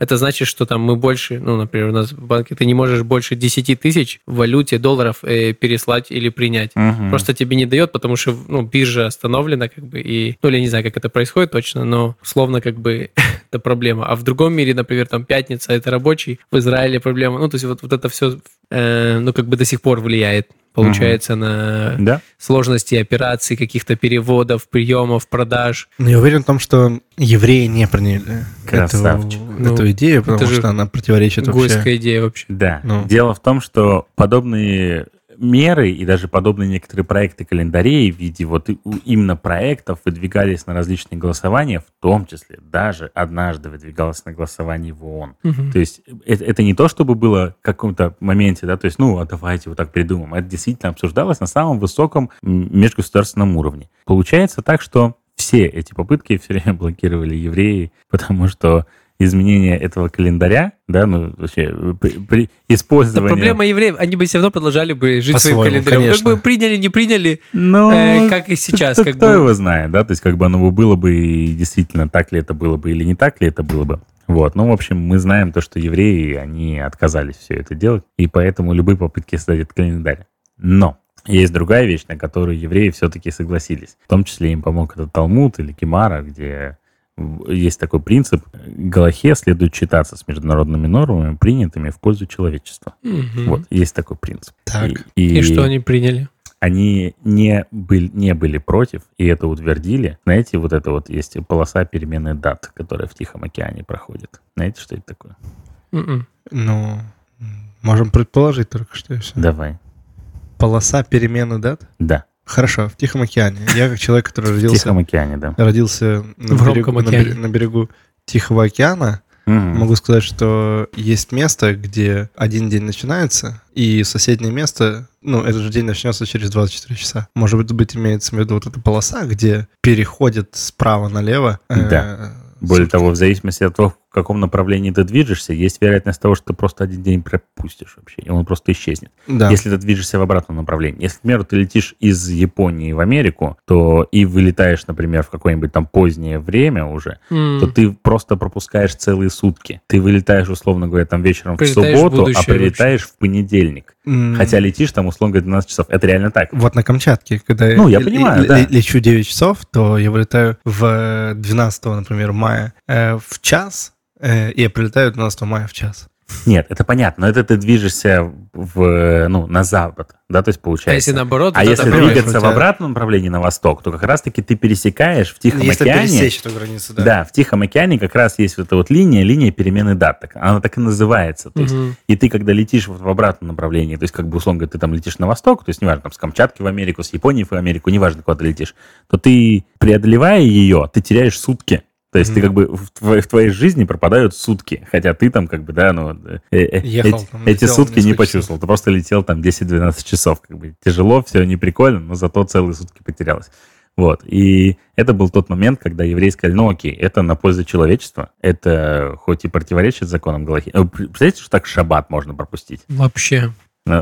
это значит, что там мы больше, ну, например, у нас в банке ты не можешь больше 10 тысяч в валюте долларов э, переслать или принять. Мгм. Просто тебе не дает, потому что ну, биржа остановлена, как бы, и, ну, или я не знаю, как это происходит точно, но условно, как бы, это проблема. А в другом мире, например, там пятница это рабочий, в Израиле проблема. Ну, то есть вот, вот это все, ну, как бы до сих пор влияет, получается, на Да? сложности операций, каких-то переводов, приемов, продаж. Но я уверен в том, что евреи не приняли эту, Красавчик. Ну, эту идею, потому это что она противоречит вообще. Гойская идея вообще. Да. Ну. Дело в том, что подобные меры и даже подобные некоторые проекты календарей в виде вот именно проектов выдвигались на различные голосования, в том числе даже однажды выдвигалось на голосование в ООН. Мгм. То есть это, это не то, чтобы было в каком-то моменте, да, то есть, ну, а давайте вот так придумаем. Это действительно обсуждалось на самом высоком межгосударственном уровне. Получается так, что все эти попытки все время блокировали евреи, потому что изменение этого календаря, да, ну, вообще, при, при Это использовании... проблема евреев, они бы все равно продолжали бы жить своим календарем. конечно. Как бы приняли, не приняли, Ну, э, как и сейчас. кто, как кто бы. его знает, да, то есть как бы оно бы было бы и действительно так ли это было бы или не так ли это было бы. Вот, ну, в общем, мы знаем то, что евреи, они отказались все это делать, и поэтому любые попытки создать этот календарь. Но есть другая вещь, на которую евреи все-таки согласились. В том числе им помог этот Талмуд или Кемара, где есть такой принцип, Галахе следует читаться с международными нормами, принятыми в пользу человечества. Мгм. Вот, есть такой принцип. Так. И, И что они приняли? они не были, не были против, и это утвердили. Знаете, вот это вот есть полоса перемены дат, которая в Тихом океане проходит. Знаете, что это такое? Мгм. Ну, можем предположить только что и все. Давай. Полоса перемены дат? Да, Хорошо, в Тихом океане. Я как человек, который в родился, Тихом океане, да. родился на, В берегу, на бере- океане. на берегу Тихого океана, Мгм. могу сказать, что есть место, где один день начинается, и соседнее место, ну, этот же день начнется через 24 часа. Может быть, быть имеется в виду вот эта полоса, где переходит справа налево. э, Да. Более того, в зависимости от того, в каком направлении ты движешься, есть вероятность того, что ты просто один день пропустишь вообще, и он просто исчезнет. Да. Если ты движешься в обратном направлении. Если, к примеру, ты летишь из Японии в Америку, то и вылетаешь, например, в какое-нибудь там позднее время уже, М. то ты просто пропускаешь целые сутки. Ты вылетаешь, условно говоря, там вечером в Прилетаешь в субботу, а будущее прилетаешь в понедельник. М, Хотя летишь там, условно говоря, 12 часов. Это реально так. Вот на Камчатке, когда Ну, я л- понимаю, л- да. лечу 9 часов, то я вылетаю в 12, например, мая э, в час, э, и я прилетаю 12 мая в час. Нет, это понятно, но это ты движешься в, ну, на запад, да, то есть А получается. если наоборот, А если двигаться в обратном направлении на восток, то как раз-таки ты пересекаешь в Тихом Если океане. пересечь эту границу, да. Да. в Тихом океане как раз есть вот эта вот линия, линия перемены дат. Так, Она так и называется. То есть, Мгм. и ты, когда летишь вот в обратном направлении, то есть, как бы, условно говоря, ты там летишь на восток, то есть, неважно, там, с Камчатки в Америку, с Японии в Америку, неважно, куда ты летишь, то ты, преодолевая ее, ты теряешь сутки. То есть ты Мгм. как бы в твоей, в твоей жизни пропадают сутки, хотя ты там как бы, да, ну, э, э, Ехал эти, там, эти сутки не почувствовал, ты просто летел там 10-12 часов, как бы тяжело, все не прикольно, но зато целые сутки потерялось. Вот, и это был тот момент, когда евреи сказали, ну окей, это на пользу человечества, это хоть и противоречит законам Галахи. Э, Представляете, что так шаббат можно пропустить? Вообще.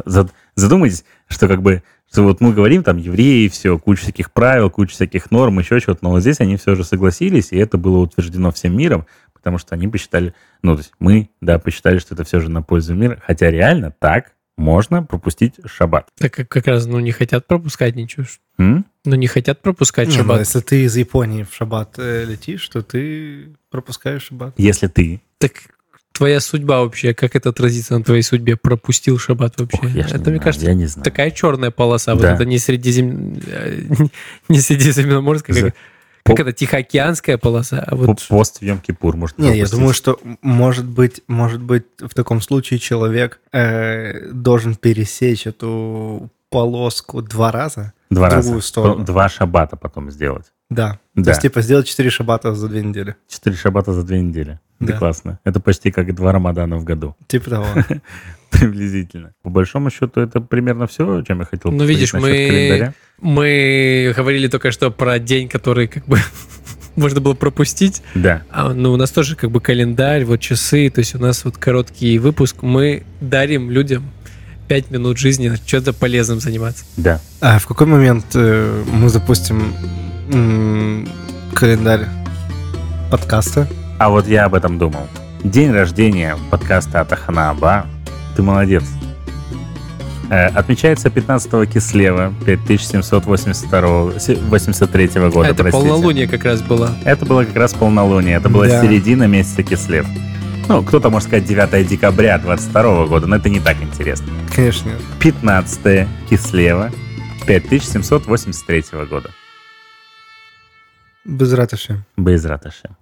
Зад- Задумайтесь, что как бы, что вот мы говорим, там, евреи, все, куча всяких правил, куча всяких норм, еще чего-то, но вот здесь они все же согласились, и это было утверждено всем миром, потому что они посчитали, ну, то есть мы, да, посчитали, что это все же на пользу мира, хотя реально так можно пропустить шаббат. Так как, как раз, ну, не хотят пропускать ничего. М? Ну, не хотят пропускать Не, ну, шаббат. если ты из Японии в шаббат э, летишь, то ты пропускаешь шаббат. Если ты, Так твоя судьба вообще, как это отразится на твоей судьбе? Пропустил шаббат вообще? Ох, это, не мне знаю, кажется, я не знаю. такая черная полоса. Вот Да. это не средизем... э, не средиземноморская, За- как, как По- это, Тихоокеанская полоса. А вот Пост в Йом-Кипур можно Не, я думаю, что может быть, может быть, в таком случае человек э, должен пересечь эту полоску два раза. Два в раза. другую сторону. Два шаббата потом сделать. Да. Да. То есть, типа, сделать 4 шаббата за две недели. Четыре шаббата за две недели. Это Да. классно. Это почти как два Рамадана в году. Типа того. Приблизительно. По большому счету, это примерно все, чем я хотел Ну, видишь, мы- календаря. мы говорили только что про день, который как бы можно было пропустить. Да. А, ну, у нас тоже как бы календарь, вот часы, то есть у нас вот короткий выпуск. Мы дарим людям 5 минут жизни что-то полезным заниматься. Да. А в какой момент э, мы запустим м, календарь подкаста? А вот я об этом думал. День рождения подкаста Атахана Аба. Ты молодец. Э, Отмечается 15 кислева 5783 года, это простите. полнолуние как раз было. Это было как раз полнолуние. Это была Да. середина месяца кислев. Ну, кто-то может сказать 9 декабря 22 года, но это не так интересно. Конечно, нет. 15 кислева 5783 года. Без ратыши. Без раташи.